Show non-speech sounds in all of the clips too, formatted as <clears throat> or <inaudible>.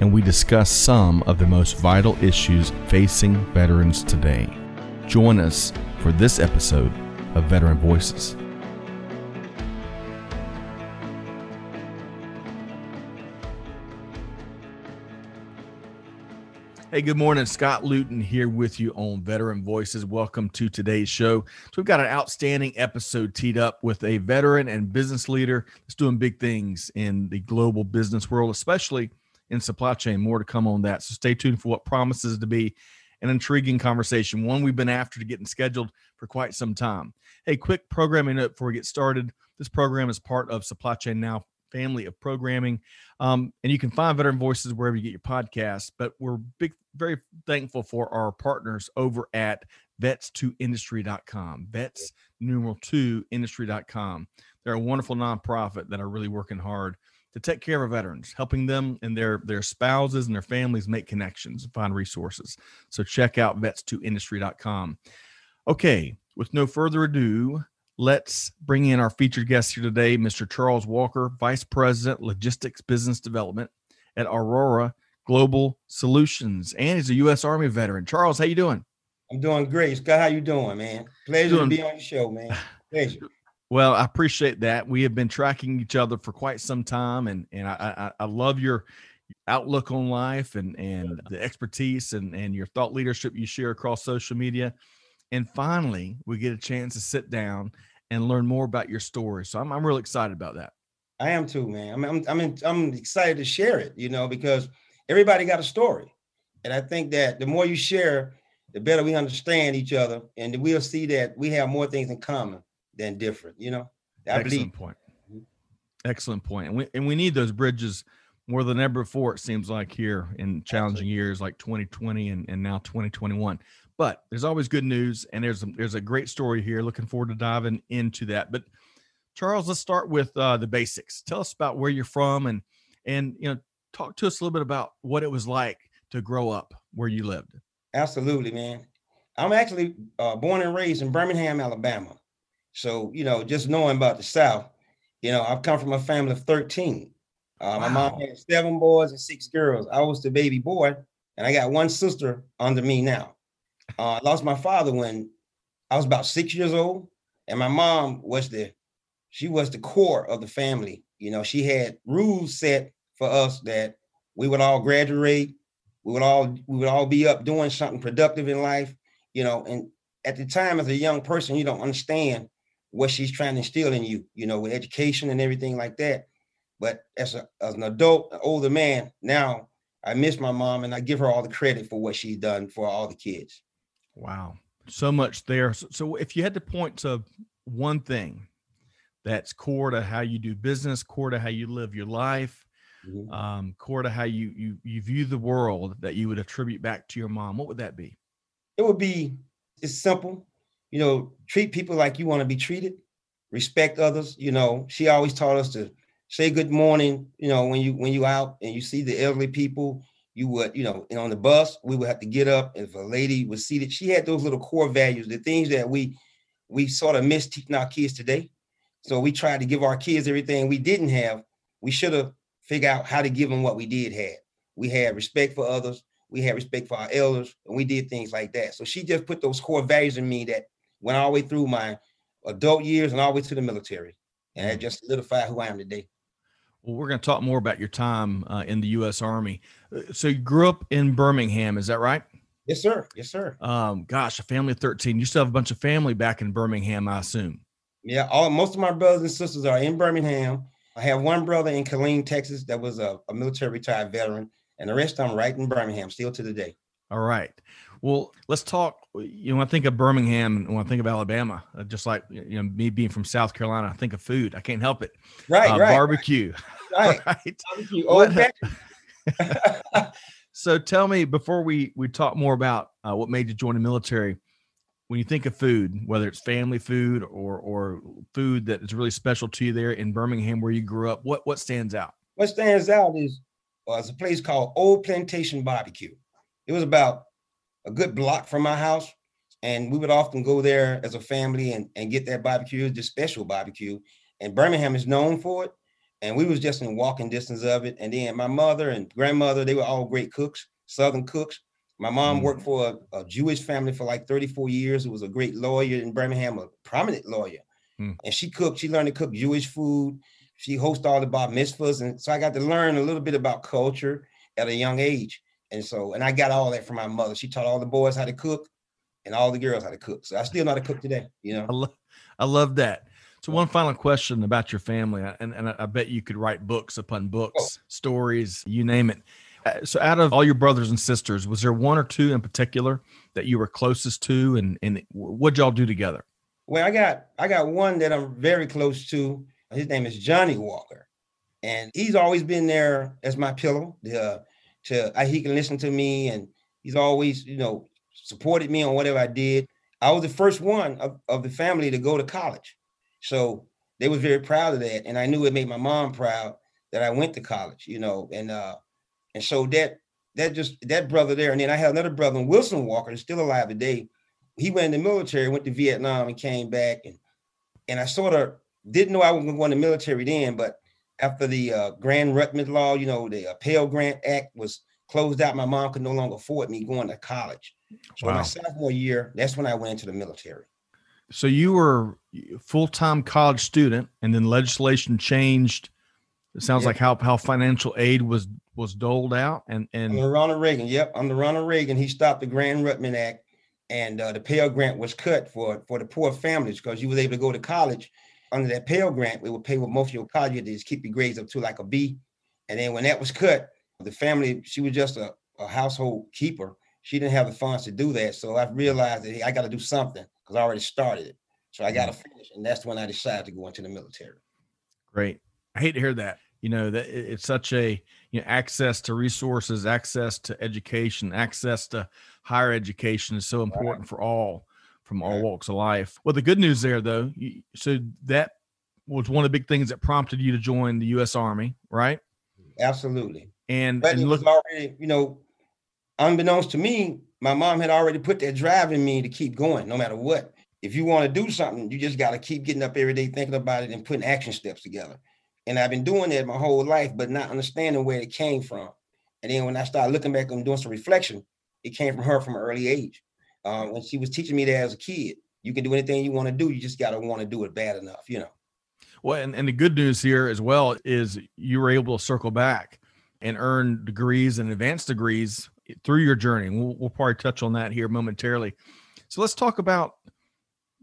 and we discuss some of the most vital issues facing veterans today. Join us for this episode of Veteran Voices. Hey, good morning. Scott Luton here with you on Veteran Voices. Welcome to today's show. So, we've got an outstanding episode teed up with a veteran and business leader that's doing big things in the global business world, especially in supply chain. More to come on that. So stay tuned for what promises to be an intriguing conversation, one we've been after to getting scheduled for quite some time. Hey, quick programming note before we get started. This program is part of Supply Chain Now family of programming. Um, and you can find Veteran Voices wherever you get your podcasts. But we're big, very thankful for our partners over at vets2industry.com, vets numeral two industry.com. They're a wonderful nonprofit that are really working hard to take care of veterans, helping them and their their spouses and their families make connections and find resources. So check out vets2industry.com. Okay, with no further ado, let's bring in our featured guest here today, Mr. Charles Walker, Vice President, Logistics Business Development at Aurora Global Solutions, and he's a U.S. Army veteran. Charles, how you doing? I'm doing great. Scott, how you doing, man? Pleasure doing, to be on your show, man. Pleasure. Well, I appreciate that. We have been tracking each other for quite some time, and and I I, I love your outlook on life and and the expertise and and your thought leadership you share across social media. And finally, we get a chance to sit down and learn more about your story. So I'm I'm really excited about that. I am too, man. I'm I'm I'm, in, I'm excited to share it. You know, because everybody got a story, and I think that the more you share, the better we understand each other, and we'll see that we have more things in common than different. You know, I excellent believe. point. Mm-hmm. Excellent point. And we and we need those bridges more than ever before. It seems like here in challenging Absolutely. years like 2020 and, and now 2021. But there's always good news, and there's a, there's a great story here. Looking forward to diving into that. But Charles, let's start with uh, the basics. Tell us about where you're from, and and you know, talk to us a little bit about what it was like to grow up where you lived. Absolutely, man. I'm actually uh, born and raised in Birmingham, Alabama. So, you know, just knowing about the South, you know, I've come from a family of 13. Uh, wow. My mom had seven boys and six girls. I was the baby boy, and I got one sister under me now. Uh, I lost my father when I was about six years old, and my mom was the she was the core of the family. You know, she had rules set for us that we would all graduate, we would all we would all be up doing something productive in life. You know, and at the time as a young person, you don't understand what she's trying to instill in you, you know, with education and everything like that. But as, a, as an adult, an older man, now I miss my mom and I give her all the credit for what she's done for all the kids. Wow. So much there. So, so if you had to point to one thing that's core to how you do business, core to how you live your life, mm-hmm. um, core to how you, you you view the world that you would attribute back to your mom, what would that be? It would be it's simple you know, treat people like you want to be treated, respect others. You know, she always taught us to say good morning, you know, when you when you out and you see the elderly people, you would, you know, and on the bus, we would have to get up. If a lady was seated, she had those little core values, the things that we we sort of miss teaching our kids today. So we tried to give our kids everything we didn't have. We should have figured out how to give them what we did have. We had respect for others. We had respect for our elders, and we did things like that. So she just put those core values in me that went all the way through my adult years and all the way to the military. And it mm. just solidified who I am today. Well, we're going to talk more about your time uh, in the U.S. Army. Uh, so you grew up in Birmingham, is that right? Yes, sir. Yes, sir. Um, gosh, a family of 13. You still have a bunch of family back in Birmingham, I assume. Yeah, all most of my brothers and sisters are in Birmingham. I have one brother in Killeen, Texas, that was a, a military retired veteran, and the rest I'm right in Birmingham, still to the day. All right. Well, let's talk. You know, when I think of Birmingham, when I think of Alabama, uh, just like you know me being from South Carolina, I think of food. I can't help it. Right, uh, right. Barbecue. Right. <laughs> right. Barbecue. Okay. <laughs> So tell me before we we talk more about uh, what made you join the military. When you think of food, whether it's family food or or food that is really special to you there in Birmingham where you grew up, what what stands out? What stands out is uh, a place called Old Plantation Barbecue. It was about a good block from my house, and we would often go there as a family and, and get that barbecue, just special barbecue. And Birmingham is known for it and we was just in walking distance of it. And then my mother and grandmother, they were all great cooks, Southern cooks. My mom mm. worked for a, a, Jewish family for like 34 years. Who was a great lawyer in Birmingham, a prominent lawyer. Mm. And she cooked, she learned to cook Jewish food. She hosted all the bar mitzvahs. And so I got to learn a little bit about culture at a young age. And so, and I got all that from my mother. She taught all the boys how to cook and all the girls how to cook. So I still know how to cook today, you know. I, lo- I love that. So one final question about your family, and, and I bet you could write books upon books, oh. stories, you name it. Uh, so out of all your brothers and sisters, was there one or two in particular that you were closest to, and and what'd y'all do together? Well, I got I got one that I'm very close to. His name is Johnny Walker, and he's always been there as my pillow. Uh, to uh, he can listen to me, and he's always you know supported me on whatever I did. I was the first one of, of the family to go to college. So they was very proud of that. And I knew it made my mom proud that I went to college, you know, and uh and so that that just that brother there, and then I had another brother, Wilson Walker, is still alive today. He went in the military, went to Vietnam and came back. And and I sort of didn't know I was going to go in the military then, but after the uh, Gramm-Rudman law, you know, the uh, Pell Grant Act was closed out, my mom could no longer afford me going to college. So wow. my sophomore year, that's when I went into the military. So you were full time college student, and then legislation changed. It sounds like how how financial aid was was doled out, and and under Ronald Reagan. Yep, under Ronald Reagan, he stopped the Gramm-Rudman Act, and uh, the Pell Grant was cut for for the poor families because you was able to go to college under that Pell Grant. We would pay with most of your college. To just keep your grades up to like a B, and then when that was cut, the family she was just a, a household keeper. She didn't have the funds to do that, so I realized that hey, I got to do something because I already started it. So I got to mm-hmm. finish, and that's when I decided to go into the military. Great. I hate to hear that. You know that it's such a you know access to resources, access to education, access to higher education is so important right. for all from all walks of life. Well, the good news there, though, you, so that was one of the big things that prompted you to join the U.S. Army, right? Absolutely. And but and it look, was already, you know, unbeknownst to me, my mom had already put that drive in me to keep going no matter what. If you want to do something, you just got to keep getting up every day, thinking about it, and putting action steps together. And I've been doing that my whole life, but not understanding where it came from. And then when I started looking back and doing some reflection, it came from her from an early age. Um, when she was teaching me that as a kid, you can do anything you want to do. You just got to want to do it bad enough, you know. Well, and, and the good news here as well is you were able to circle back and earn degrees and advanced degrees through your journey. We'll, we'll probably touch on that here momentarily. So let's talk about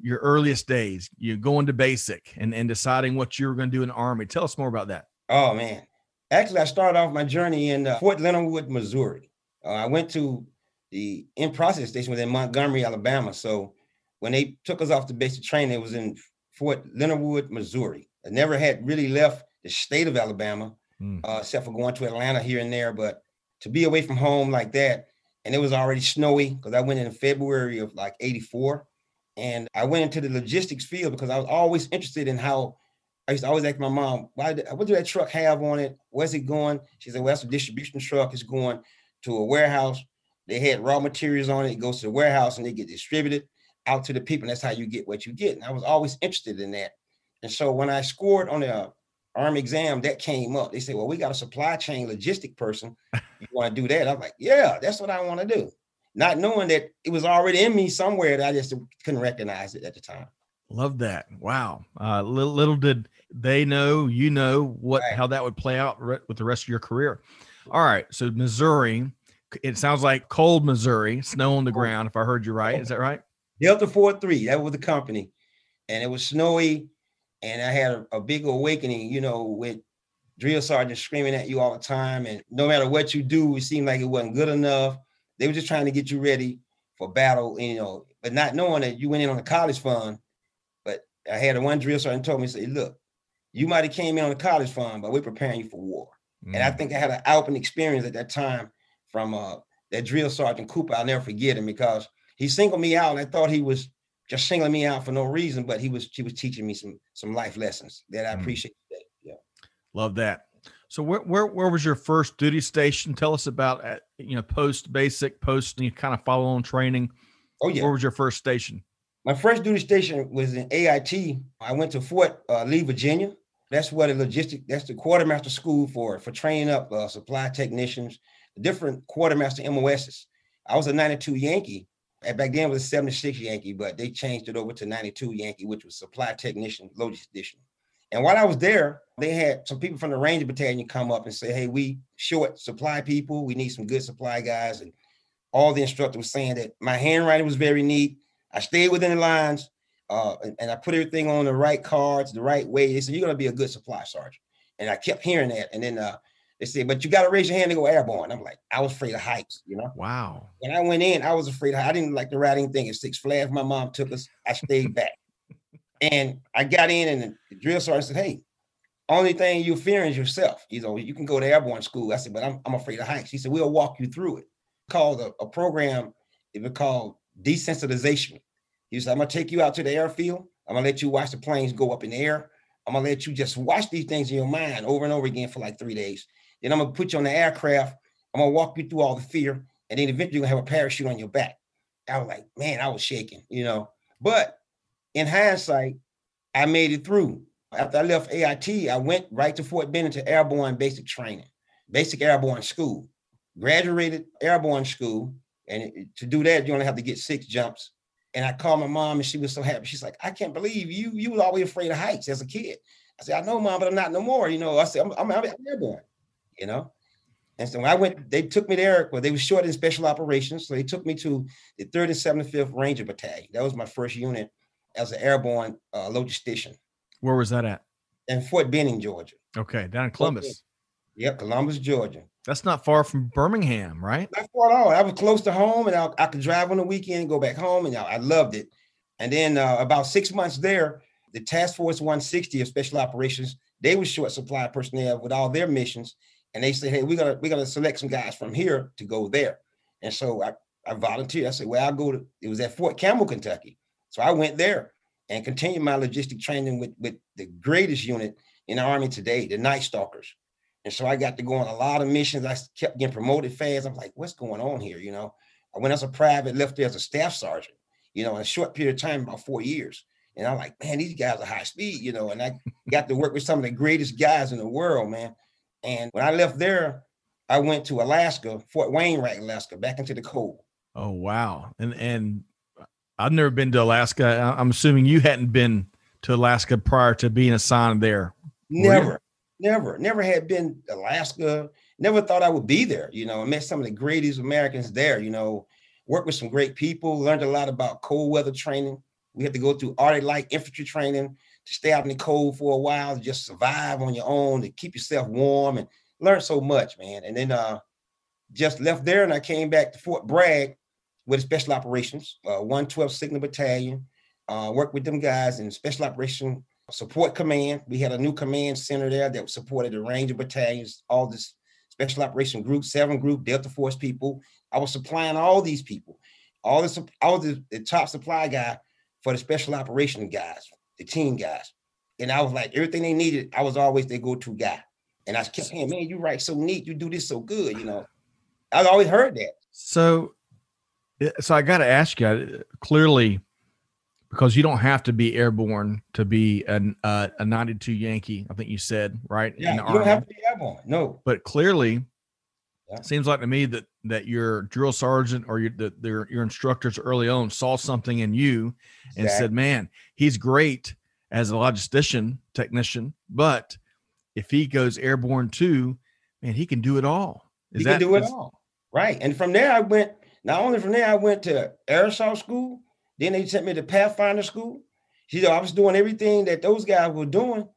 your earliest days, you going to basic and, and deciding what you were going to do in the army. Tell us more about that. Oh man. Actually, I started off my journey in uh, Fort Leonard Wood, Missouri. Uh, I went to the in process station was in Montgomery, Alabama. So when they took us off the basic training, it was in Fort Leonard Wood, Missouri. I never had really left the state of Alabama, mm. uh, except for going to Atlanta here and there. But to be away from home like that, and it was already snowy because I went in February of like 84. And I went into the logistics field because I was always interested in how I used to always ask my mom, why what do that truck have on it? Where's it going? She said, Well, that's a distribution truck. It's going to a warehouse. They had raw materials on it. It goes to the warehouse and they get distributed out to the people. And that's how you get what you get. And I was always interested in that. And so when I scored on the army exam, that came up. They said, Well, we got a supply chain logistic person. You want to do that? I'm like, Yeah, that's what I want to do. Not knowing that it was already in me somewhere that I just couldn't recognize it at the time. Love that. Wow. Uh, little, little did they know, you know, what right. how that would play out re- with the rest of your career. All right. So Missouri, it sounds like cold Missouri, snow on the ground. If I heard you right, is that right? Delta Four Three. That was the company, and it was snowy and I had a, a big awakening, you know, with drill sergeants screaming at you all the time. And no matter what you do, it seemed like it wasn't good enough. They were just trying to get you ready for battle, you know, but not knowing that you went in on a college fund. But I had a one drill sergeant told me, say, look, you might have came in on a college fund, but we're preparing you for war. Mm. And I mm. think I had an open experience at that time from uh, that drill sergeant Cooper. I'll never forget him because he singled me out, and I thought he was just singling me out for no reason, but he was he was teaching me some some life lessons that I mm. appreciate. That. Yeah, love that. So where, where where was your first duty station? Tell us about uh, you know post basic, post you kind of follow on training. Oh yeah. Where was your first station? My first duty station was in AIT. I went to Fort uh, Lee, Virginia. That's what a logistic. That's the quartermaster school for for training up uh, supply technicians, different quartermaster MOSs. I was a 92 Yankee. Back then was a 76 Yankee, but they changed it over to 92 Yankee, which was supply technician, logistician. And while I was there, they had some people from the Ranger Battalion come up and say, "Hey, we short supply people. We need some good supply guys." And all the instructor was saying that my handwriting was very neat. I stayed within the lines, uh, and, and, I put everything on the right cards, the right way. They said, "You're going to be a good supply sergeant," and I kept hearing that. And then uh, they said, "But you got to raise your hand to go airborne." I'm like, I was afraid of heights, you know. Wow. When I went in, I was afraid. I didn't like the ride anything at Six Flags. My mom took us. I stayed back, <laughs> and I got in, and the drill sergeant said, "Hey." Only thing you're fearing is yourself. You know, you can go to airborne school. I said, but I'm, I'm afraid of heights. He said, we'll walk you through it. Called a, a program, it was called desensitization. He said, I'm gonna take you out to the airfield. I'm gonna let you watch the planes go up in the air. I'm gonna let you just watch these things in your mind over and over again for like three days. Then I'm gonna put you on the aircraft. I'm gonna walk you through all the fear, and then eventually you're gonna have a parachute on your back. I was like, man, I was shaking, you know. But in hindsight, I made it through. After I left AIT, I went right to Fort Benning to airborne basic training, basic airborne school. Graduated airborne school, and to do that, you only have to get six jumps. And I called my mom, and she was so happy. She's like, "I can't believe you. You was always afraid of heights as a kid." I said, "I know, mom, but I'm not no more." You know, I said, "I'm, I'm, I'm airborne." You know, and so when I went, they took me there. Well, they were short in special operations, so they took me to the 375th Ranger Battalion. That was my first unit as an airborne uh, logistician. Where was that at? In Fort Benning, Georgia. Okay, down in Columbus. Yep, Columbus, Georgia. That's not far from Birmingham, right? Not far at all. I was close to home, and I, I could drive on the weekend, go back home, and I, I loved it. And then uh, about six months there, the Task Force 160 of Special Operations, they were short supply personnel with all their missions, and they said, "Hey, we're gonna we're gonna select some guys from here to go there." And so I I volunteered. I said, "Well, I'll go to." It was at Fort Campbell, Kentucky. So I went there and continued my logistic training with with the greatest unit in the Army today, the Night Stalkers. And so I got to go on a lot of missions. I kept getting promoted fast. I'm like, what's going on here? You know, I went as a private, left there as a staff sergeant, you know, in a short period of time, about four years. And I'm like, man, these guys are high speed, you know, and I got to work with some of the greatest guys in the world, man. And when I left there, I went to Alaska, Fort Wainwright, Alaska, back into the cold. Oh wow. And and I've never been to Alaska. I'm assuming you hadn't been to Alaska prior to being assigned there. Never never, never had been Alaska. Never thought I would be there. You know, I met some of the greatest Americans there. You know, worked with some great people. Learned a lot about cold weather training. We had to go through Arctic light infantry training to stay out in the cold for a while, to just survive on your own, to keep yourself warm, and learn so much, man. And then uh, just left there, and I came back to Fort Bragg with special operations, uh, 112 Signal Battalion. Uh, worked with them guys in special operation support command. We had a new command center there that supported the Ranger battalions, all this special operation group, seven group Delta Force people. I was supplying all these people. All this, I was the, the top supply guy for the special operation guys, the team guys. And I was like, everything they needed, I was always their go-to guy. And I kept saying, man, you write so neat, you do this so good, you know. I always heard that. So, so I got to ask you. Clearly, because you don't have to be airborne to be an, uh, a 92 Yankee. I think you said right. Yeah, you don't have to be airborne. No, but clearly, yeah. seems like to me that that your drill sergeant or your the, their, your instructors early on saw something in you exactly. and said, "Man, he's great as a logistician technician, but if he goes airborne too, man, he can do it all." Is he that, can do it all, right? And from there, I went. Not only from there, I went to assault school then they sent me to Pathfinder School. You know, I was doing everything that those guys were doing,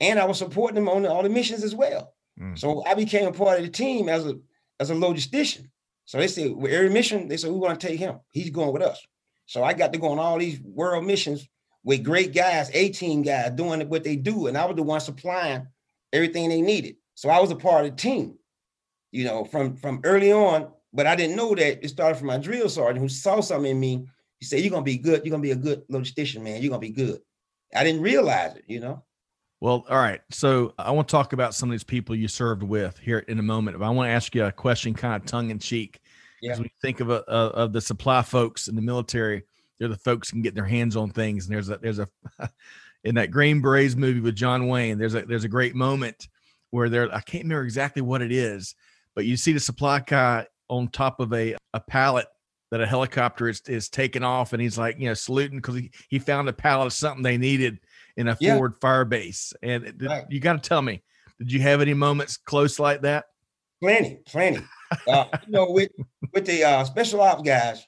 and I was supporting them on the, all the missions as well. Mm. So I became a part of the team as a as a logistician. So they said, with every mission, they said, we want to take him. He's going with us. So I got to go on all these world missions with great guys, 18 guys doing what they do. And I was the one supplying everything they needed. So I was a part of the team. you know, from from early on. But I didn't know that it started from my drill sergeant who saw something in me. He said, "You're gonna be good. You're gonna be a good logistician, man. You're gonna be good." I didn't realize it, you know. Well, all right. So I want to talk about some of these people you served with here in a moment. But I want to ask you a question, kind of tongue in cheek. Because yeah. we think of uh, a, of the supply folks in the military, they're the folks who can get their hands on things. And there's a there's a <laughs> in that Green Berets movie with John Wayne, there's a there's a great moment where there I can't remember exactly what it is, but you see the supply guy on top of a a pallet that a helicopter is is taking off, and he's like you know saluting because he he found a pallet of something they needed in a yeah. forward fire base. And did, right. you got to tell me, did you have any moments close like that? Plenty, plenty. uh, you know, with with the uh, special ops guys,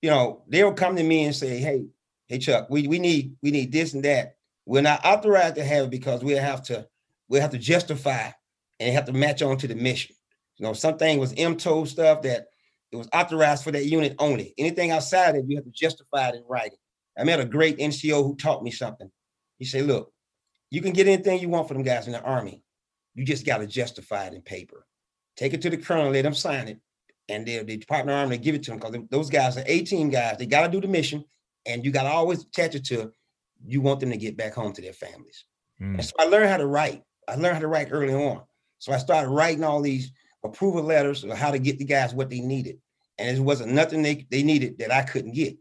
you know, they'll come to me and say, "Hey, hey, Chuck, we we need we need this and that." We're not authorized to have it because we have to we have to justify and have to match on to the mission. You know, something was MTO stuff that it was authorized for that unit only. Anything outside of it, you have to justify it in writing. I met a great NCO who taught me something. He said, look, you can get anything you want for them guys in the army. You just got to justify it in paper. Take it to the colonel, let them sign it, and the, the Department of Army give it to them because those guys are 18 guys. They got to do the mission, and you got to always attach it to you want them to get back home to their families. Mm. And so I learned how to write. I learned how to write early on. So I started writing all these approval letters of how to get the guys what they needed. And it wasn't nothing they, they needed that I couldn't get.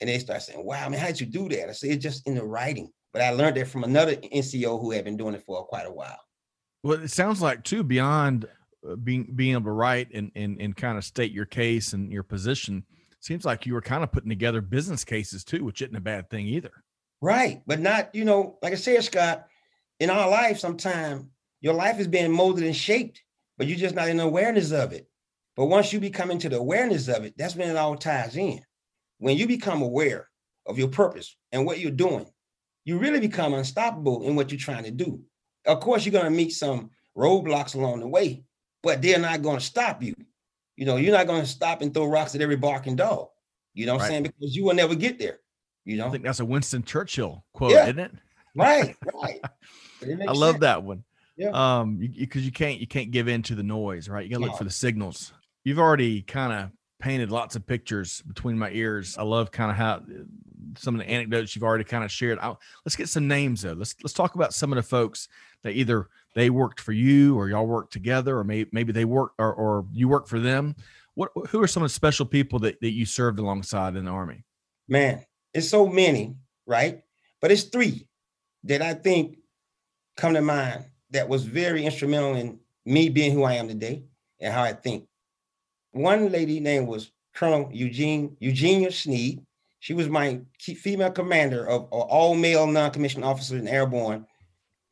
And they start saying, wow, man, how did you do that? I said, it's just in the writing. But I learned that from another NCO who had been doing it for quite a while. Well, it sounds like too, beyond uh, being being able to write and, and, and kind of state your case and your position, seems like you were kind of putting together business cases too, which isn't a bad thing either. Right. But not, you know, like I said, Scott, in our life, sometimes your life is being molded and shaped, but you're just not in awareness of it. But once you become into the awareness of it, that's when it all ties in. When you become aware of your purpose and what you're doing, you really become unstoppable in what you're trying to do. Of course, you're going to meet some roadblocks along the way, but they're not going to stop you. You know, you're not going to stop and throw rocks at every barking dog. You know what right. I'm saying? Because you will never get there. You know, I think that's a Winston Churchill quote, yeah. isn't it? Right, <laughs> right. I love sense. that one. Yeah. Um, because you, you, can't you can't give in to the noise, right? You gotta look no. for the signals. You've already kind of painted lots of pictures between my ears. I love kind of how uh, some of the anecdotes you've already kind of shared. I'll, let's get some names though. Let's let's talk about some of the folks that either they worked for you or y'all worked together, or maybe maybe they work or, or you work for them. What who are some of the special people that, that you served alongside in the army? Man, it's so many, right? But it's three that I think come to mind that was very instrumental in me being who I am today and how I think. One lady name was Colonel Eugene Eugenia Sneed. She was my female commander of, of all male non-commissioned officers in airborne,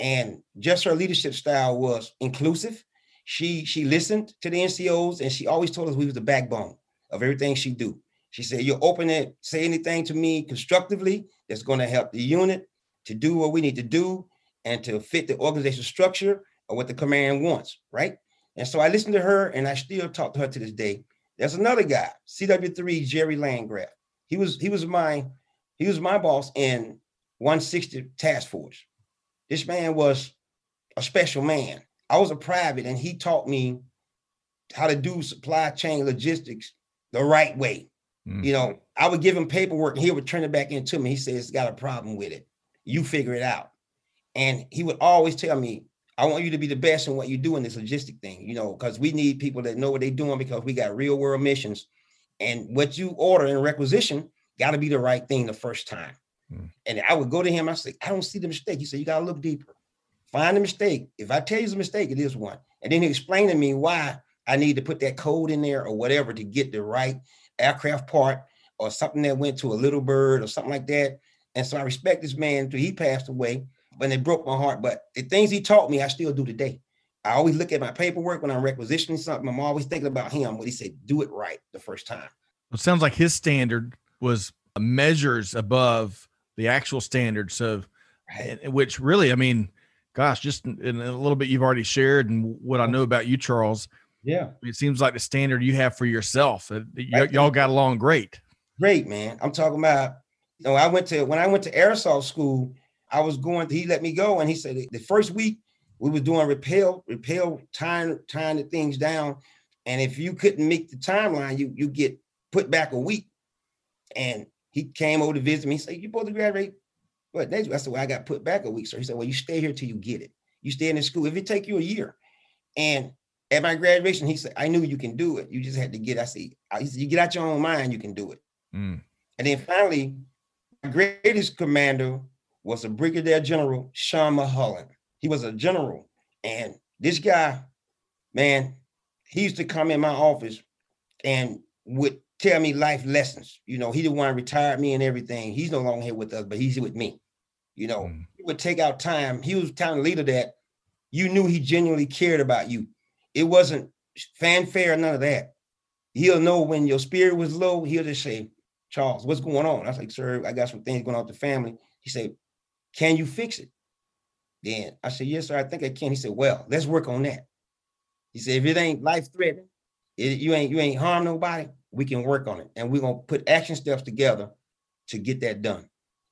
and just her leadership style was inclusive. She she listened to the NCOs, and she always told us we was the backbone of everything she do. She said, "You're open it, say anything to me constructively that's going to help the unit to do what we need to do and to fit the organizational structure or what the command wants." Right. And so I listened to her, and I still talk to her to this day. There's another guy, CW3 Jerry Landgraf. He was he was my he was my boss in 160 Task Force. This man was a special man. I was a private, and he taught me how to do supply chain logistics the right way. Mm. You know, I would give him paperwork, and he would turn it back into me. He says, "Got a problem with it. You figure it out." And he would always tell me, I want you to be the best in what you do in this logistic thing, you know, because we need people that know what they're doing because we got real world missions and what you order in requisition got to be the right thing the first time. Mm. And I would go to him. I say, I don't see the mistake. He said, you got to look deeper. Find the mistake. If I tell you it's a mistake, it is one. And then he explained to me why I need to put that code in there or whatever to get the right aircraft part or something that went to a little bird or something like that. And so I respect this man until he passed away, but it broke my heart. But the things he taught me, I still do today. I always look at my paperwork when I'm requisitioning something. I'm always thinking about him. What he said, do it right the first time. It sounds like his standard was measures above the actual standards of right. which really, I mean, gosh, just in a little bit you've already shared and what I know about you, Charles. Yeah. It seems like the standard you have for yourself. Y- y'all got along great. Great, man. I'm talking about, you know, I went to, when I went to air assault school, I was going, he let me go. And he said the first week we was doing rappel, rappel, tying, tying the things down. And if you couldn't make the timeline, you you get put back a week. And he came over to visit me. He said, You supposed to graduate But next? I said, Well, I got put back a week. So he said, Well, you stay here till you get it. You stay in the school. If it take you a year. And at my graduation, he said, I knew you can do it. You just had to get, I see, he said, you get out your own mind, you can do it. Mm. And then finally, my greatest commander was a Brigadier General Sean Mulholland. He was a general. And this guy, man, he used to come in my office and would tell me life lessons. You know, he didn't want to retire me and everything. He's no longer here with us, but he's with me. You know, mm. he would take out time. He was town leader that you knew he genuinely cared about you. It wasn't fanfare, none of that. He'll know when your spirit was low, he'll just say, Charles, what's going on? I was like, sir, I got some things going on with the family. He said, Can you fix it? Then I said, Yes, sir, I think I can. He said, Well, let's work on that. He said, if it ain't life threatening, you ain't you ain't harm nobody, we can work on it. And we're gonna put action steps together to get that done.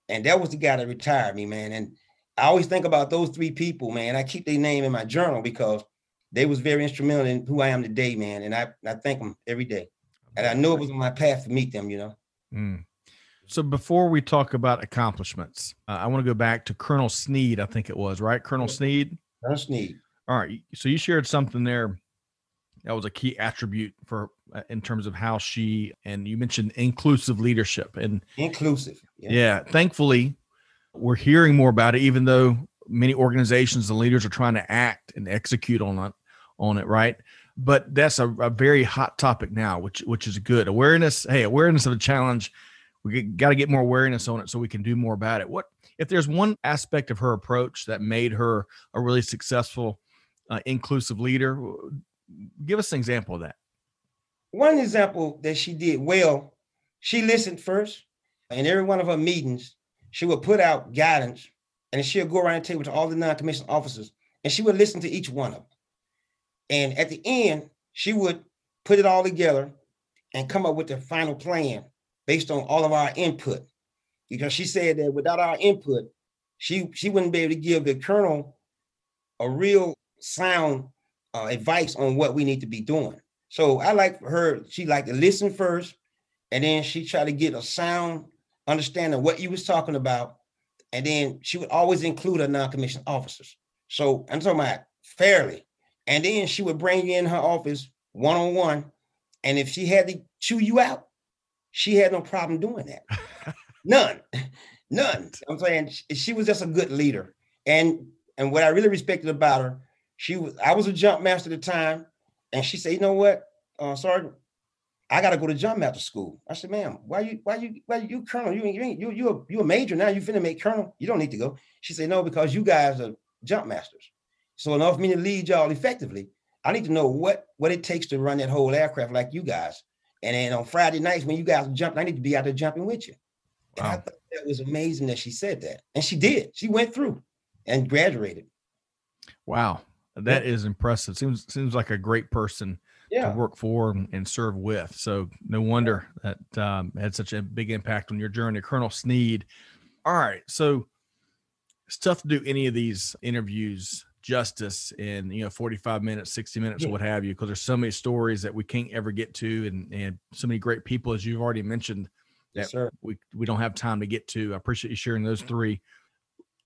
And that was the guy that retired me, man. And I always think about those three people, man. I keep their name in my journal because they was very instrumental in who I am today, man. And I, I thank them every day. And I know it was on my path to meet them, you know. Mm. So before we talk about accomplishments, uh, I want to go back to Colonel Sneed. I think it was right, Colonel Sneed. Colonel Sneed. All right. So you shared something there that was a key attribute for uh, in terms of how she and you mentioned inclusive leadership and inclusive. Yeah. yeah. Thankfully, we're hearing more about it, even though many organizations and leaders are trying to act and execute on it, on it, right? But that's a, a very hot topic now, which which is good. Awareness, hey, awareness of a challenge. We got to get more awareness on it so we can do more about it. What if there's one aspect of her approach that made her a really successful, uh, inclusive leader? Give us an example of that. One example that she did well, she listened first. In every one of her meetings, she would put out guidance and she'll go around the table to all the non-commissioned officers and she would listen to each one of them. And at the end, she would put it all together and come up with the final plan based on all of our input. Because she said that without our input, she she wouldn't be able to give the colonel a real sound uh, advice on what we need to be doing. So I like her, she liked to listen first, and then she tried to get a sound understanding what you was talking about and then she would always include her non-commissioned officers. So I'm talking about fairly. And then she would bring you in her office one-on-one. And if she had to chew you out, she had no problem doing that. None. None. I'm saying she was just a good leader. And and what I really respected about her, she was I was a jump master at the time. And she said, you know what, uh, Sergeant, I got to go to jump master school. I said, ma'am, why you, why you, why you colonel? You, you you, you, a, you a major now. You finna make colonel. You don't need to go. She said, no, because you guys are jump masters. So for me to lead y'all effectively, I need to know what, what it takes to run that whole aircraft like you guys. And then on Friday nights when you guys jump, I need to be out there jumping with you. Wow. And I thought that was amazing that she said that. And she did. She went through and graduated. Wow. That yeah. is impressive. Seems seems like a great person yeah. to work for and serve with. So no wonder that um, had such a big impact on your journey, Colonel Sneed. All right, so it's tough to do any of these interviews justice in you know 45 minutes 60 minutes yeah. or what have you because there's so many stories that we can't ever get to and and so many great people as you've already mentioned that yes, we we don't have time to get to i appreciate you sharing those three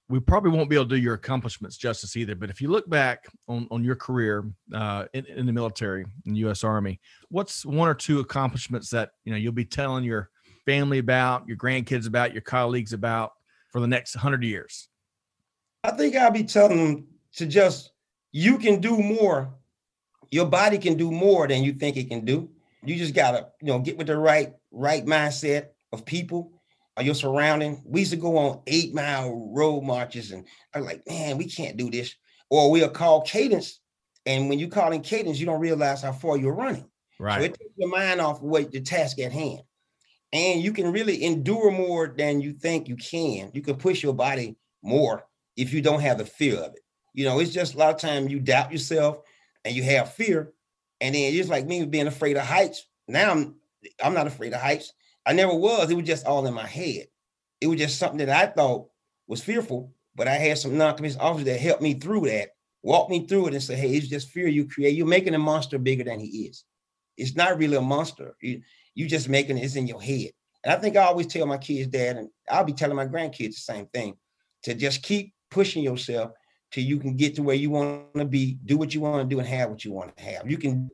we probably won't be able to do your accomplishments justice either. But if you look back on, on your career uh, in, in the military, in the U.S. Army, what's one or two accomplishments that you know you'll be telling your family about, your grandkids about, your colleagues about for the next hundred years? I think I'll be telling them to just you can do more. Your body can do more than you think it can do. You just gotta, you know, get with the right right mindset of people or your surrounding. We used to go on eight mile road marches, and I'm like, man, we can't do this. Or we'll call cadence, and when you call in cadence, you don't realize how far you're running. Right. So it takes your mind off what the task at hand, and you can really endure more than you think you can. You can push your body more if you don't have the fear of it. You know, it's just a lot of time you doubt yourself and you have fear, and then just like me being afraid of heights. Now I'm I'm not afraid of heights. I never was. It was just all in my head. It was just something that I thought was fearful, but I had some non-commissioned officers that helped me through that, walked me through it, and said, "Hey, it's just fear you create. You're making a monster bigger than he is." It's not really a monster. You you just making it's in your head. And I think I always tell my kids, Dad, and I'll be telling my grandkids the same thing, to just keep pushing yourself till you can get to where you want to be, do what you want to do, and have what you want to have. You can,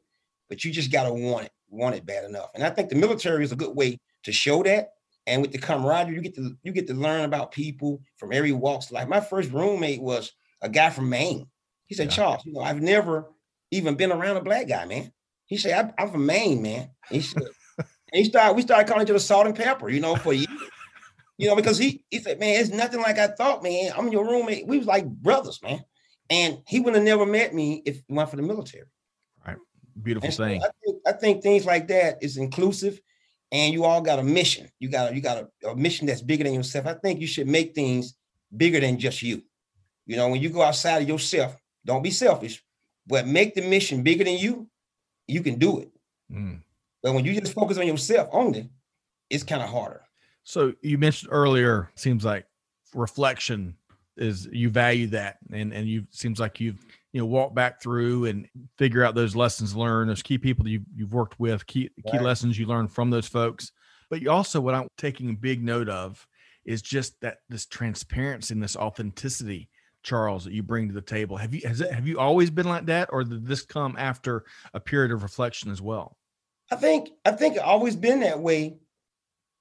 but you just gotta want it, want it bad enough. And I think the military is a good way to show that. And with the camaraderie, you get to you get to learn about people from every walks. of life. my first roommate was a guy from Maine. He said, yeah. Charles, you know, I've never even been around a black guy, man. He said, I'm from Maine, man. He said, <laughs> and he started, we started calling each other salt and pepper, you know, for years. You know, because he he said, Man, it's nothing like I thought, man. I'm your roommate. We was like brothers, man. And he would have never met me if it went for the military. Right. Beautiful so thing. I think, I think things like that is inclusive and you all got a mission. You got a, you got a, a mission that's bigger than yourself. I think you should make things bigger than just you. You know, when you go outside of yourself, don't be selfish, but make the mission bigger than you. You can do it. Mm. But when you just focus on yourself only, it's kind of harder. So you mentioned earlier, seems like reflection is you value that, and and you seems like you've you know walk back through and figure out those lessons learned, those key people that you you've worked with, key key right. lessons you learned from those folks. But you also, what I'm taking a big note of is just that this transparency and this authenticity Charles, that you bring to the table. Have you has it, have you always been like that, or did this come after a period of reflection as well? I think I think always been that way,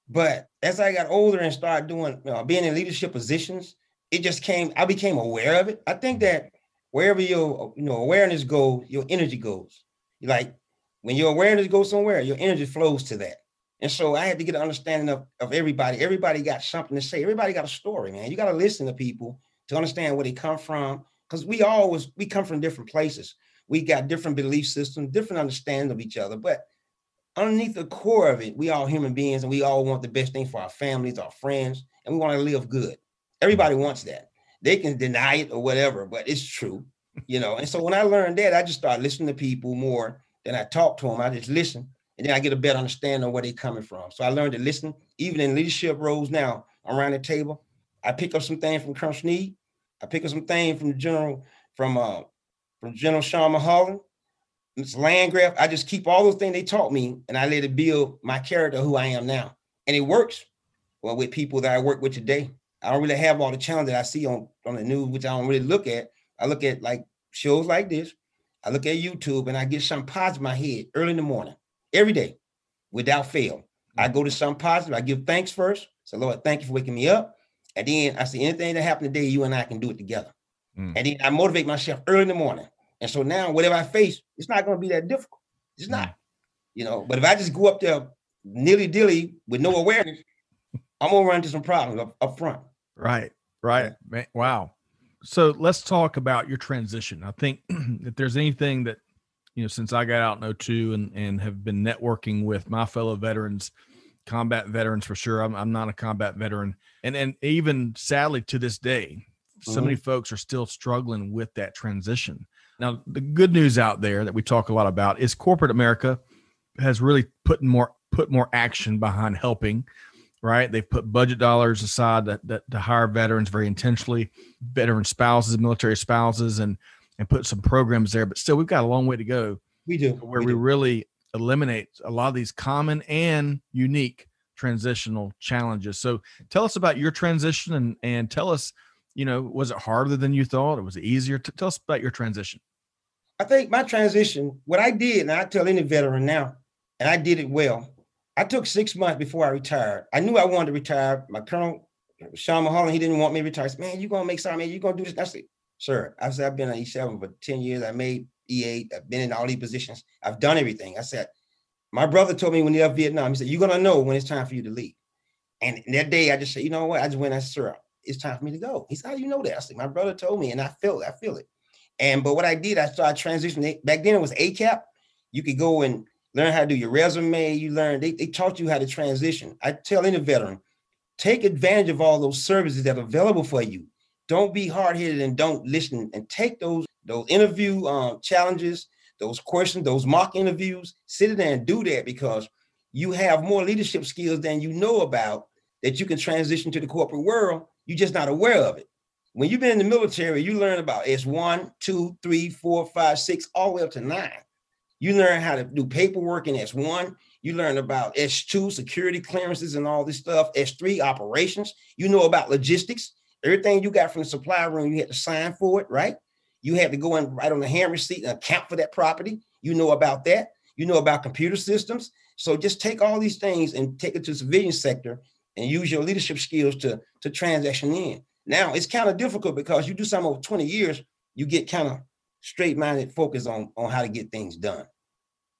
but as I got older and started doing you know, being in leadership positions, it just came. I became aware of it. I think that wherever your you know awareness goes, your energy goes. Like when your awareness goes somewhere, your energy flows to that. And so I had to get an understanding of, of everybody. Everybody got something to say. Everybody got a story, man. You got to listen to people to understand where they come from. Because we always we come from different places. We got different belief systems, different understanding of each other. But underneath the core of it, we all human beings and we all want the best thing for our families, our friends, and we want to live good. Everybody wants that. They can deny it or whatever, but it's true, you know. And so when I learned that, I just started listening to people more than I talk to them. I just listen, and then I get a better understanding of where they're coming from. So I learned to listen, even in leadership roles now around the table. I pick up some things from Colonel Sneed. I pick up some things from General, from uh, from General Sean Mulholland. It's Landgraf. I just keep all those things they taught me and I let it build my character, who I am now. And it works well with people that I work with today. I don't really have all the challenges that I see on, on the news, which I don't really look at. I look at like shows like this. I look at YouTube and I get something positive in my head early in the morning, every day, without fail. I go to some positive. I give thanks first. So Lord, thank you for waking me up. And then I say anything that happened today, you and I can do it together. Mm. And then I motivate myself early in the morning. And so now, whatever I face, it's not going to be that difficult. It's not, you know. But if I just go up there nilly dilly with no awareness, I'm gonna run into some problems up, up front. Right, right. Man, wow. So let's talk about your transition. I think <clears throat> if there's anything that you know, since I got out in 02 and and have been networking with my fellow veterans, combat veterans for sure. I'm I'm not a combat veteran, and and even sadly to this day, so mm-hmm. many folks are still struggling with that transition. Now, the good news out there that we talk a lot about is corporate America has really put more put more action behind helping. Right, they've put budget dollars aside that, that to hire veterans very intentionally, veteran spouses, military spouses, and and put some programs there. But still, we've got a long way to go. We do where we, we do. really eliminate a lot of these common and unique transitional challenges. So, tell us about your transition and and tell us you know, was it harder than you thought? Or was it easier? To, tell us about your transition. I think my transition, what I did, and I tell any veteran now, and I did it well. I took six months before I retired. I knew I wanted to retire. My colonel, Sean Mulholland, he didn't want me to retire. Said, man, you're gonna make something, man, You're gonna do this. I said, sir, I said, I've been on E7 for 10 years. I made E8, I've been in all these positions, I've done everything. I said, my brother told me when he left Vietnam, he said, You're gonna know when it's time for you to leave. And that day I just said, you know what? I just went, I said, sir, it's time for me to go. He said, How do you know that? I said, My brother told me, and I feel it. I feel it. And but what I did, I started transitioning. Back then it was ACAP. You could go and learn how to do your resume. You learn, they, they taught you how to transition. I tell any veteran, take advantage of all those services that are available for you. Don't be hard-headed and don't listen and take those those interview um, challenges, those questions, those mock interviews. Sit there and do that because you have more leadership skills than you know about that you can transition to the corporate world you're just not aware of it. When you've been in the military, you learn about it's one, two, three, four, five, six, all the way up to nine. You learn how to do paperwork in S1. You learn about S2 security clearances and all this stuff. S3 operations. You know about logistics. Everything you got from the supply room, you had to sign for it, right? You had to go and write on the hand receipt and account for that property. You know about that. You know about computer systems. So just take all these things and take it to the civilian sector and use your leadership skills to, to transaction in. Now it's kind of difficult because you do something over 20 years, you get kind of straight-minded focus on, on how to get things done.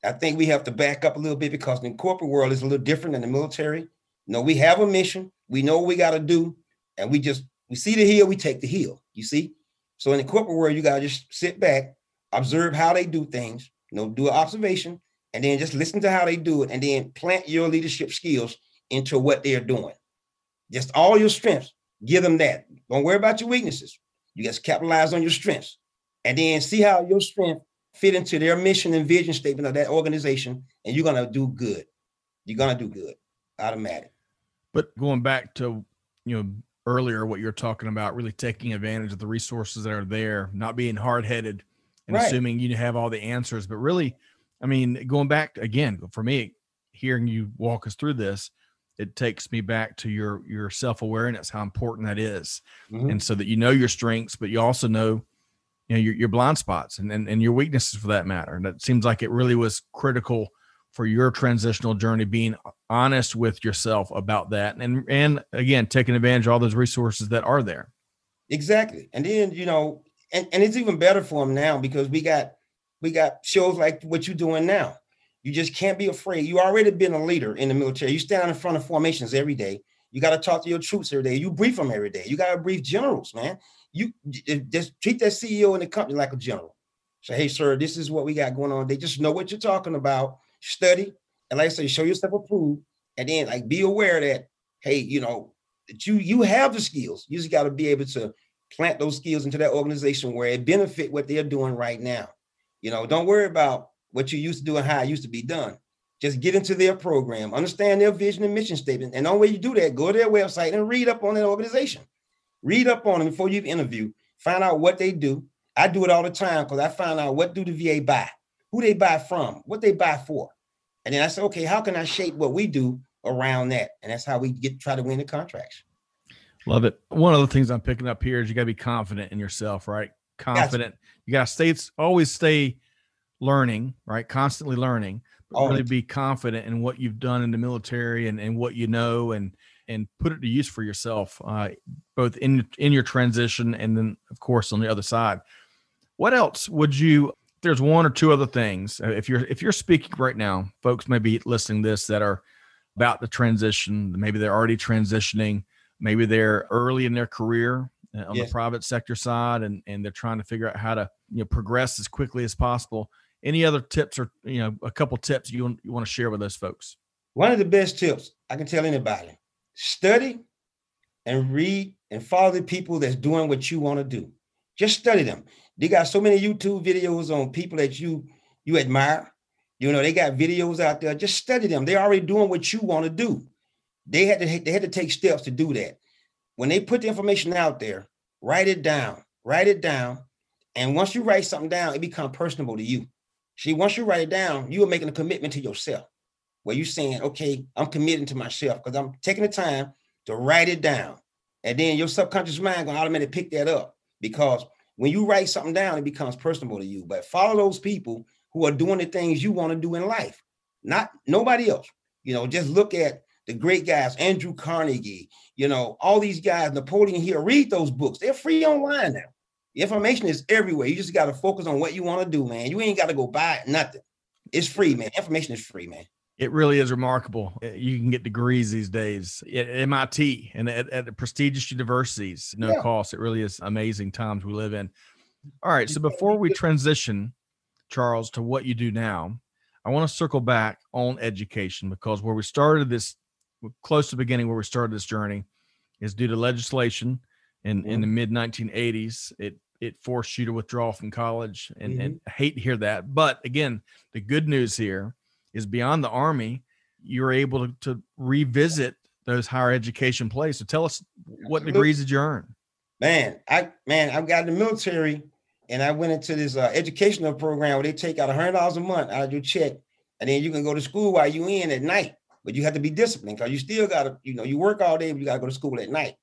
I think we have to back up a little bit because the corporate world is a little different than the military. You know, we have a mission, we know what we got to do, and we just we see the hill, we take the hill. You see? So in the corporate world, you gotta just sit back, observe how they do things, you know, do an observation, and then just listen to how they do it, and then plant your leadership skills into what they're doing. Just all your strengths, give them that. Don't worry about your weaknesses. You just capitalize on your strengths, and then see how your strength fit into their mission and vision statement of that organization, and you're gonna do good. You're gonna do good, automatic. But going back to you know earlier what you're talking about really taking advantage of the resources that are there not being hard-headed and right. assuming you have all the answers but really i mean going back again for me hearing you walk us through this it takes me back to your your self-awareness how important that is. Mm-hmm. and so that you know your strengths but you also know you know your, your blind spots and, and and your weaknesses for that matter and it seems like it really was critical for your transitional journey being honest with yourself about that and and again taking advantage of all those resources that are there exactly and then you know and, and it's even better for them now because we got we got shows like what you're doing now you just can't be afraid. You already been a leader in the military. You stand in front of formations every day. You got to talk to your troops every day. You brief them every day. You got to brief generals man. You just treat that ceo in the company like a general. Say hey sir this is what we got going on. They just know what you're talking about. Study, and like I say, show yourself approved, and then like be aware that hey, you know, that you you have the skills. You just got to be able to plant those skills into that organization where it benefit what they're doing right now. You know, don't worry about what you used to do and how it used to be done. Just get into their program, understand their vision and mission statement. And the only way you do that, go to their website and read up on that organization. Read up on them before you interview. Find out what they do. I do it all the time because I find out what do the VA buy, who they buy from, what they buy for. And then I said, okay, how can I shape what we do around that? And that's how we get try to win the contracts. Love it. One of the things I'm picking up here is you got to be confident in yourself, right? Confident. Gotcha. You got to stay, always stay learning, right? Constantly learning, but always. really be confident in what you've done in the military and, and what you know and, and put it to use for yourself, uh, both in, in your transition and then of course on the other side. What else would you there's one or two other things uh, if you're if you're speaking right now folks may be listening this that are about the transition maybe they're already transitioning maybe they're early in their career uh, on yes. the private sector side and and they're trying to figure out how to you know progress as quickly as possible any other tips or you know a couple tips you want, you want to share with those folks one of the best tips i can tell anybody study and read and follow the people that's doing what you want to do just study them they got so many YouTube videos on people that you you admire. You know, they got videos out there. Just study them. They're already doing what you want to do. They had to they had to take steps to do that. When they put the information out there, write it down. Write it down. And once you write something down, it becomes personable to you. See, once you write it down, you are making a commitment to yourself where you're saying, okay, I'm committing to myself because I'm taking the time to write it down. And then your subconscious mind gonna automatically pick that up because when you write something down, it becomes personal to you. But follow those people who are doing the things you want to do in life, not nobody else. You know, just look at the great guys, Andrew Carnegie, you know, all these guys, Napoleon Hill, read those books. They're free online now. The information is everywhere. You just got to focus on what you want to do, man. You ain't got to go buy nothing. It's free, man. Information is free, man. It really is remarkable. Uh, you can get degrees these days at MIT and at, at the prestigious universities, no yeah. cost. It really is amazing times we live in. All right. So before we transition, Charles, to what you do now, I want to circle back on education because where we started this, close to the beginning where we started this journey, is due to legislation in, mm-hmm. in the mid 1980s. It it forced you to withdraw from college, and, mm-hmm. and hate to hear that. But again, the good news here is beyond the army you're able to, to revisit those higher education places so tell us what degrees did you earn man i man i got in the military and I went into this uh, educational program where they take out a hundred dollars a month out of your check, and then you can go to school while you in at night. But you have to be disciplined because you still gotta, you know, you work all day, but you gotta go to school at night.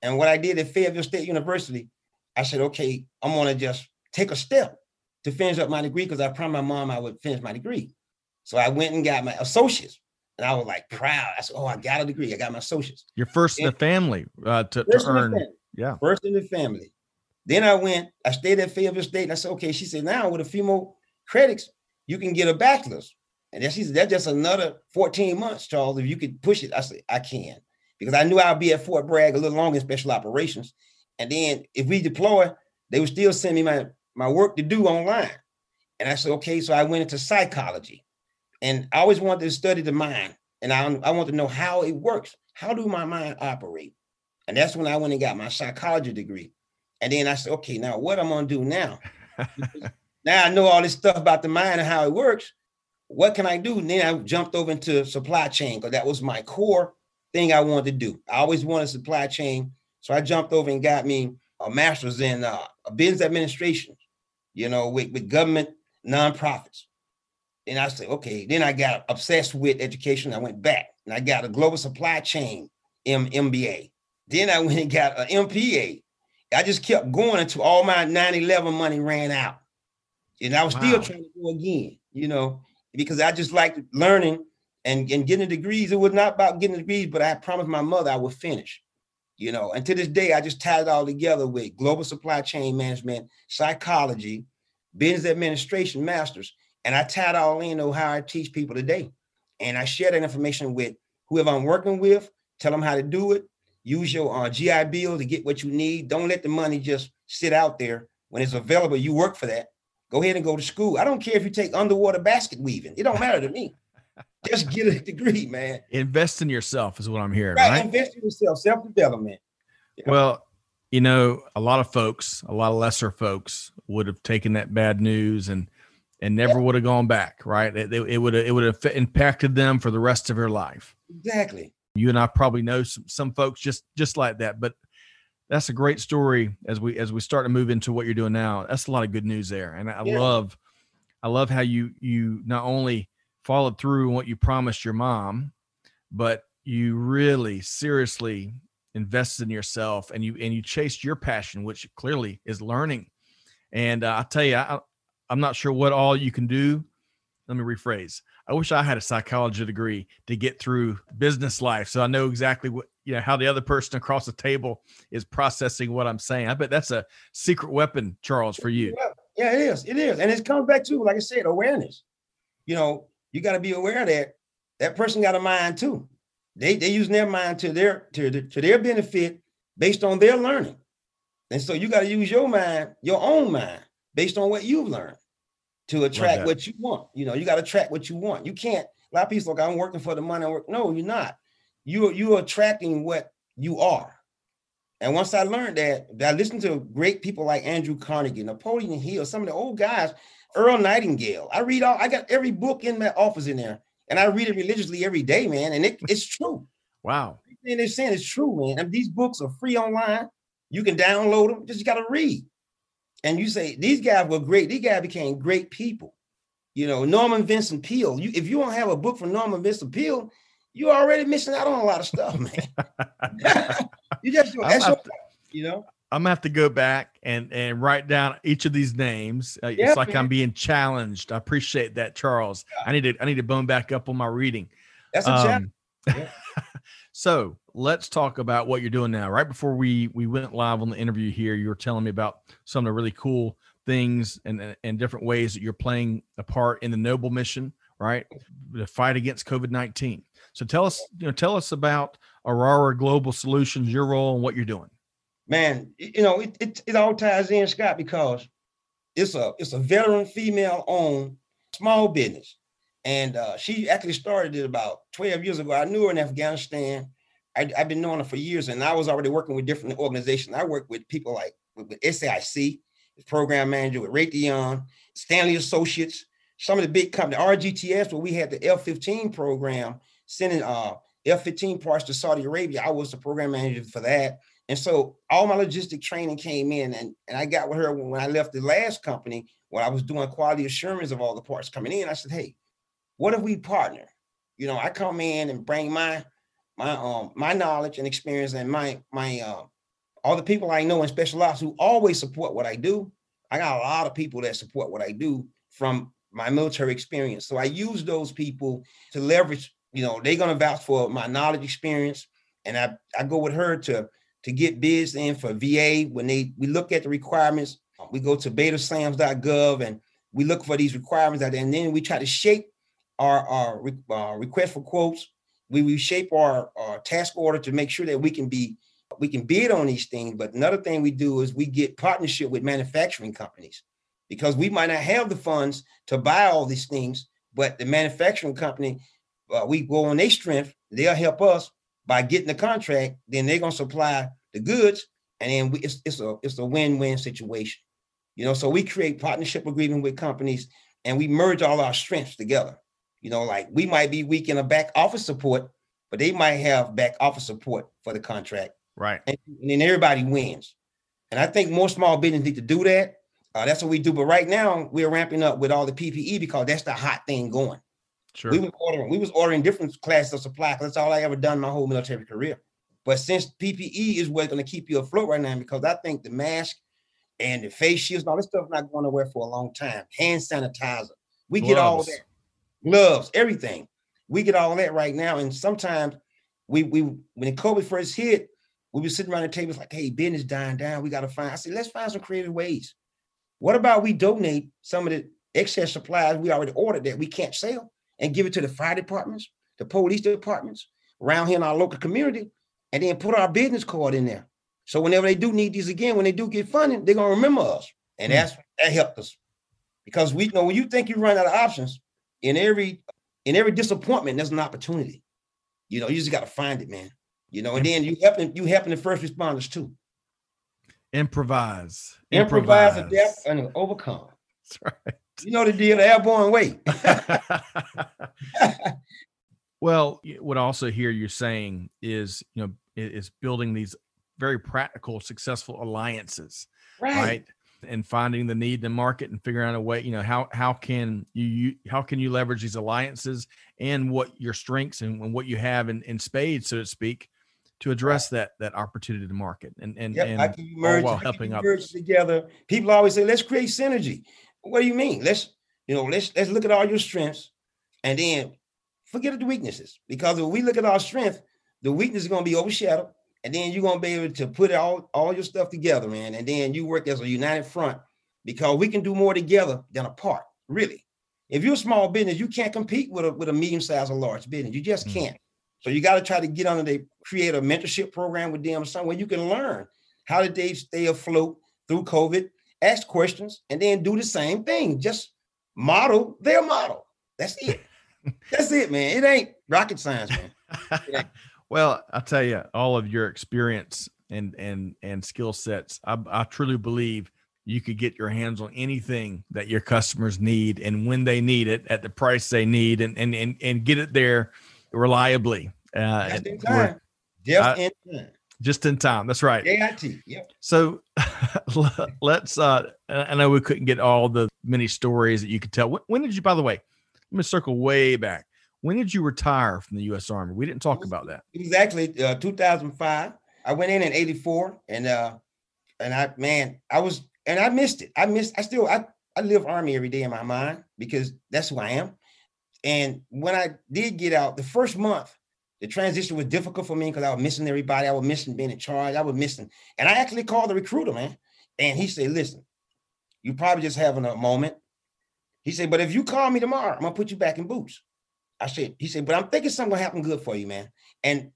And what I did at Fayetteville State University, I said, okay, I'm gonna just take a step to finish up my degree because I promised my mom I would finish my degree. So I went and got my associates, and I was like proud. I said, oh, I got a degree. I got my associates. You're first in the family uh, to, to earn. Yeah, first in the family. Then I went, I stayed at Fayetteville State, and I said, okay. She said, now with a few more credits, you can get a bachelor's. And then she said, that's just another 14 months, Charles. If you could push it, I said, I can. Because I knew I'd be at Fort Bragg a little longer in special operations. And then if we deploy, they would still send me my, my work to do online. And I said, okay. So I went into psychology. And I always wanted to study the mind. And I, I want to know how it works. How do my mind operate? And that's when I went and got my psychology degree. And then I said, okay, now what I'm gonna do now? <laughs> now I know all this stuff about the mind and how it works. What can I do? And then I jumped over into supply chain because that was my core thing I wanted to do. I always wanted supply chain. So I jumped over and got me a master's in uh, business administration, you know, with, with government nonprofits. And I said, okay. Then I got obsessed with education. I went back and I got a global supply chain M- MBA. Then I <laughs> went and got an MPA I just kept going until all my 9-11 money ran out. And I was wow. still trying to go again, you know, because I just liked learning and, and getting degrees. It was not about getting degrees, but I promised my mother I would finish, you know. And to this day, I just tied it all together with global supply chain management, psychology, business administration masters. And I tied all in on how I teach people today. And I share that information with whoever I'm working with, tell them how to do it, Use your uh, GI Bill to get what you need. Don't let the money just sit out there when it's available. You work for that. Go ahead and go to school. I don't care if you take underwater basket weaving. It don't matter to me. Just get a degree, man. Invest in yourself is what I'm hearing. Right. right? Invest in yourself, self development. Yeah. Well, you know, a lot of folks, a lot of lesser folks would have taken that bad news and and never yeah. would have gone back, right? It, it would have it would have impacted them for the rest of their life. Exactly you and I probably know some, some folks just just like that. But that's a great story as we as we start to move into what you're doing now. That's a lot of good news there, and I yeah. love I love how you you not only followed through on what you promised your mom, but you really seriously invested in yourself and you and you chased your passion, which clearly is learning. And uh, I tell you, I, I'm not sure what all you can do. Let me rephrase. I wish I had a psychology degree to get through business life. So I know exactly what, you know, how the other person across the table is processing what I'm saying. I bet that's a secret weapon, Charles, for you. Yeah, yeah it is. It is. And it comes back to, like I said, awareness. You know, you got to be aware that that person got a mind too. They they using their mind to their to, to their benefit based on their learning. And so you got to use your mind, your own mind, based on what you've learned to attract what you want. You know, you got to attract what you want. You can't. A lot of people like, I'm working for the money. I work. No, you're not. You you're attracting what you are. And once I learned that, I listened to great people like Andrew Carnegie, Napoleon Hill, some of the old guys, Earl Nightingale. I read all. I got every book in my office in there, and I read it religiously every day, man. And it, it's true. Wow. Everything they're saying is true, man. And these books are free online. You can download them. Just got to read and you say these guys were great. These guys became great people. You know, Norman Vincent Peale. You if you don't have a book from Norman Vincent Peale, you're already missing out on a lot of stuff, man. <laughs> <laughs> you just that's your, to, you know. I'm gonna have to go back and and write down each of these names. Uh, yeah, it's like man. I'm being challenged. I appreciate that, Charles. Yeah. I need to I need to bone back up on my reading. That's a um, challenge. Yeah. <laughs> so let's talk about what you're doing now. Right before we we went live on the interview here, you were telling me about some of the really cool things and and different ways that you're playing a part in the noble mission, right? The fight against COVID nineteen. So tell us, you know, tell us about Aurora Global Solutions, your role and what you're doing. Man, you know, it it, it all ties in, Scott, because it's a it's a veteran female owned small business. And uh, she actually started it about 12 years ago. I knew her in Afghanistan. I, have been knowing her for years, and I was already working with different organizations. I work with people like with, with SAIC, program manager with Raytheon, Stanley Associates, some of the big companies, RGTS, where we had the F-15 program, sending uh, F-15 parts to Saudi Arabia. I was the program manager for that. And so all my logistic training came in, and, and I got with her when I left the last company, when I was doing quality assurance of all the parts coming in. I said, hey, what if we partner? You know, I come in and bring my my um my knowledge and experience and my my uh, all the people I know in special ops who always support what I do. I got a lot of people that support what I do from my military experience. So I use those people to leverage, you know, they're gonna vouch for my knowledge experience. And I, I go with her to to get bids in for VA when they we look at the requirements. We go to betasams.gov and we look for these requirements out there, and then we try to shape our, our uh, request for quotes. We reshape our, our task order to make sure that we can be we can bid on these things. But another thing we do is we get partnership with manufacturing companies because we might not have the funds to buy all these things, but the manufacturing company, uh, we go on their strength, they'll help us by getting the contract, then they're gonna supply the goods, and then we, it's, it's a it's a win-win situation. You know, so we create partnership agreement with companies and we merge all our strengths together. You know, like we might be weak in a back office support, but they might have back office support for the contract. Right. And, and then everybody wins. And I think more small businesses need to do that. Uh, that's what we do. But right now we're ramping up with all the PPE because that's the hot thing going. Sure. We was ordering, we was ordering different classes of supply because that's all I ever done my whole military career. But since PPE is what's going to keep you afloat right now, because I think the mask and the face shields, all this stuff not going to wear for a long time. Hand sanitizer, we Gloves. get all that. Gloves, everything. We get all that right now. And sometimes we we when COVID first hit, we were sitting around the table like, hey, business dying down. We got to find. I said, let's find some creative ways. What about we donate some of the excess supplies we already ordered that we can't sell and give it to the fire departments, the police departments around here in our local community, and then put our business card in there. So whenever they do need these again, when they do get funding, they're gonna remember us. And mm-hmm. that's that helped us. Because we you know when you think you run out of options, in every in every disappointment, there's an opportunity. You know, you just got to find it, man. You know, and then you helping you helping the first responders too. Improvise. Improvise, Improvise adapt, and overcome. That's right. You know the deal, airborne way. <laughs> <laughs> well, what I also hear you saying is, you know, is building these very practical, successful alliances, right? right? And finding the need in the market and figuring out a way, you know, how how can you, you how can you leverage these alliances and what your strengths and, and what you have in, in spades, so to speak, to address that that opportunity to market and and, yep, and can merge, while helping others together. People always say, "Let's create synergy." What do you mean? Let's you know let's let's look at all your strengths and then forget the weaknesses because if we look at our strength, the weakness is going to be overshadowed, and then you're going to be able to put all all your stuff together, man, and then you work as a united front because we can do more together than apart. Really, if you're a small business, you can't compete with a with a medium sized or large business. You just mm-hmm. can't. So you got to try to get under the create a mentorship program with them somewhere you can learn how did they stay afloat through COVID, ask questions, and then do the same thing. Just model their model. That's it. <laughs> That's it, man. It ain't rocket science, man. <laughs> well, I'll tell you, all of your experience and and and skill sets, I, I truly believe you could get your hands on anything that your customers need and when they need it at the price they need and and and, and get it there reliably. Uh, just in time. Just in time. Just in time. That's right. AIT. Yep. So <laughs> let's. uh I know we couldn't get all the many stories that you could tell. When, when did you? By the way, let me circle way back. When did you retire from the U.S. Army? We didn't talk was, about that. It Exactly. Uh, 2005. I went in in '84, and uh, and I man, I was and I missed it. I missed. I still I I live Army every day in my mind because that's who I am. And when I did get out, the first month, the transition was difficult for me because I was missing everybody. I was missing being in charge. I was missing. And I actually called the recruiter, man. And he said, listen, you probably just having a moment. He said, but if you call me tomorrow, I'm gonna put you back in boots. I said, he said, but I'm thinking something gonna happen good for you, man. And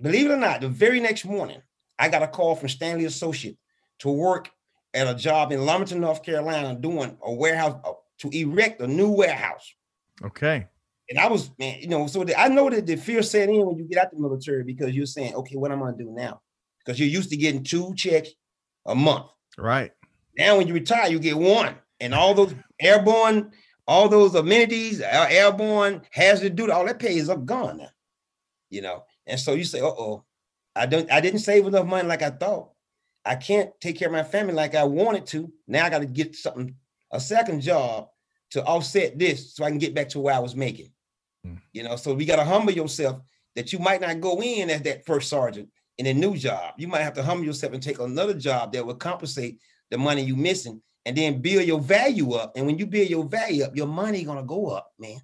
believe it or not, the very next morning, I got a call from Stanley Associate to work at a job in Lumberton, North Carolina, doing a warehouse uh, to erect a new warehouse. Okay. And I was, man, you know, so the, I know that the fear set in when you get out the military because you're saying, okay, what am I gonna do now? Because you're used to getting two checks a month. Right. Now, when you retire, you get one, and all those airborne, all those amenities, airborne hazard duty, all that pay is up gone now. You know, and so you say, uh oh, I don't I didn't save enough money like I thought. I can't take care of my family like I wanted to. Now I got to get something, a second job to offset this so I can get back to where I was making. Mm. You know, so we got to humble yourself that you might not go in as that first sergeant in a new job. You might have to humble yourself and take another job that will compensate the money you missing and then build your value up. And when you build your value up, your money gonna go up, man,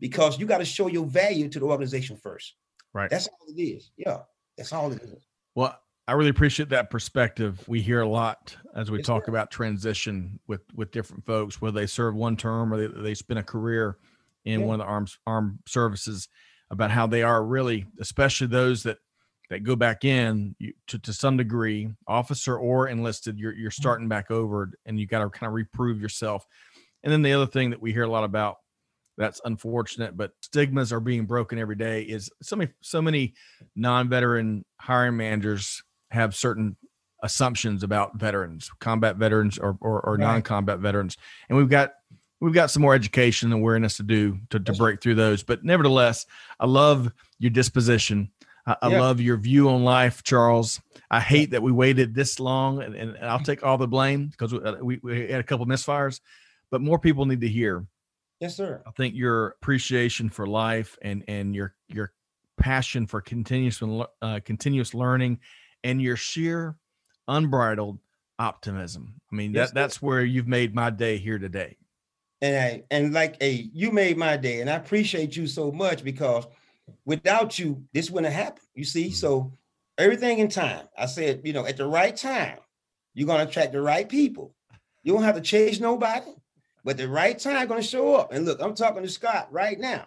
because you got to show your value to the organization first. Right. That's all it is. Yeah, that's all it is. Well, I really appreciate that perspective. We hear a lot as we talk about transition with with different folks, whether they serve one term or they, they spend a career in yeah. one of the armed armed services, about how they are really, especially those that that go back in you, to, to some degree, officer or enlisted, you're you're mm-hmm. starting back over, and you got to kind of reprove yourself. And then the other thing that we hear a lot about that's unfortunate, but stigmas are being broken every day. Is so many so many non-veteran hiring managers have certain assumptions about veterans, combat veterans or, or, or right. non-combat veterans. And we've got we've got some more education and awareness to do to, to break through those. But nevertheless, I love your disposition. I, I love your view on life, Charles. I hate that we waited this long, and, and I'll take all the blame because we, we had a couple misfires. But more people need to hear. Yes, sir. I think your appreciation for life and and your your passion for continuous uh, continuous learning and your sheer unbridled optimism. I mean, yes, that, that's where you've made my day here today. And I, and like a you made my day, and I appreciate you so much because without you, this wouldn't have happened. You see, mm-hmm. so everything in time. I said, you know, at the right time, you're gonna attract the right people. You don't have to chase nobody, but the right time gonna show up. And look, I'm talking to Scott right now.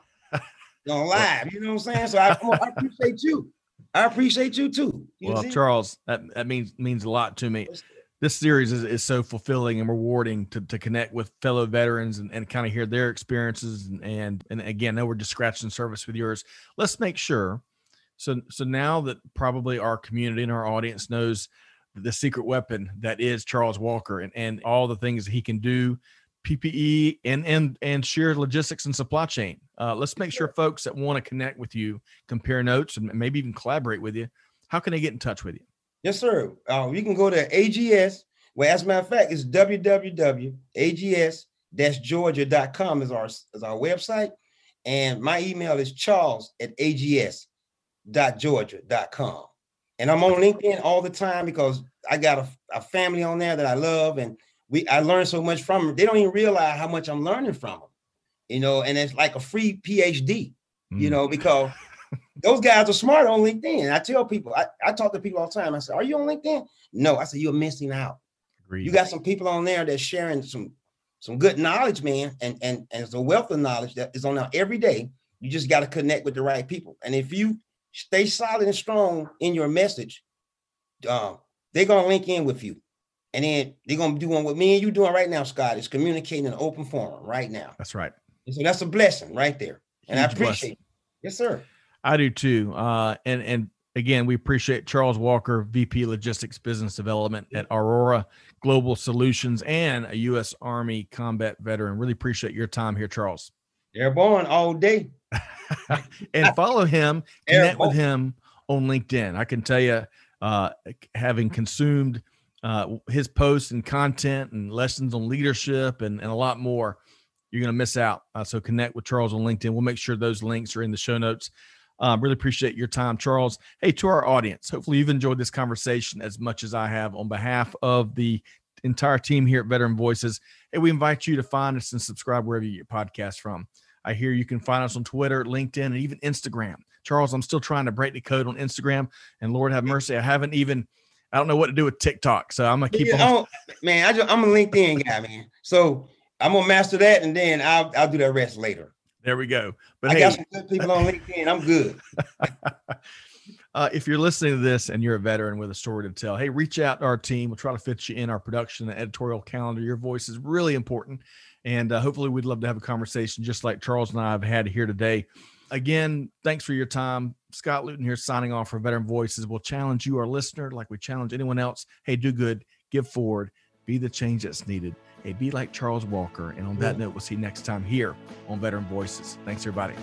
on live, you know what I'm saying? So I, I appreciate you. I appreciate you too. You well, see? Charles, that, that means means a lot to me. This series is, is so fulfilling and rewarding to, to connect with fellow veterans and, and kind of hear their experiences and, and and again, know we're just scratching the surface with yours. Let's make sure. So so now that probably our community and our audience knows the secret weapon that is Charles Walker and, and all the things he can do PPE and and and share logistics and supply chain. Uh, let's make sure folks that want to connect with you, compare notes, and maybe even collaborate with you. How can they get in touch with you? Yes, sir. Uh, you can go to AGS. Well, as a matter of fact, it's www.ags-georgia.com is our is our website, and my email is charles at ags.georgia.com. And I'm on LinkedIn all the time because I got a, a family on there that I love and we I learned so much from them. They don't even realize how much I'm learning from them, you know, and it's like a free PhD, mm. you know, because those guys are smart on LinkedIn. I tell people, I, I talk to people all the time. I say, Are you on LinkedIn? No, I say you're missing out. Agreed. You got some people on there that's sharing some some good knowledge, man, and and and it's a wealth of knowledge that is on there every day. You just got to connect with the right people. And if you stay solid and strong in your message, uh, they're gonna link in with you. And then they're gonna do one what me and you doing right now, Scott, is communicating in an open forum right now. That's right. And so that's a blessing right there. And Huge I appreciate blessing. it. Yes, sir. I do too. Uh, and and again, we appreciate Charles Walker, VP Logistics Business Development at Aurora Global Solutions and a U.S. Army combat veteran. Really appreciate your time here, Charles. Airborne all day. <laughs> <laughs> and follow him, connect Airborne. with him on LinkedIn. I can tell you, uh, having consumed uh, his posts and content and lessons on leadership and, and a lot more, you're going to miss out. Uh, so connect with Charles on LinkedIn. We'll make sure those links are in the show notes. Um, really appreciate your time, Charles. Hey, to our audience, hopefully you've enjoyed this conversation as much as I have. On behalf of the entire team here at Veteran Voices, hey, we invite you to find us and subscribe wherever you get podcasts from. I hear you can find us on Twitter, LinkedIn, and even Instagram. Charles, I'm still trying to break the code on Instagram, and Lord have mercy, I haven't even I don't know what to do with TikTok, so I'm gonna keep yeah, on. Man, I just, I'm a LinkedIn guy, man. So I'm gonna master that, and then I'll I'll do the rest later. There we go. But I hey, got some good people on LinkedIn. I'm good. <laughs> uh, if you're listening to this and you're a veteran with a story to tell, hey, reach out to our team. We'll try to fit you in our production and editorial calendar. Your voice is really important, and uh, hopefully, we'd love to have a conversation just like Charles and I have had here today. Again, thanks for your time. Scott Luton here signing off for Veteran Voices. We'll challenge you, our listener, like we challenge anyone else. Hey, do good, give forward, be the change that's needed. Hey, be like Charles Walker. And on that note, we'll see you next time here on Veteran Voices. Thanks, everybody.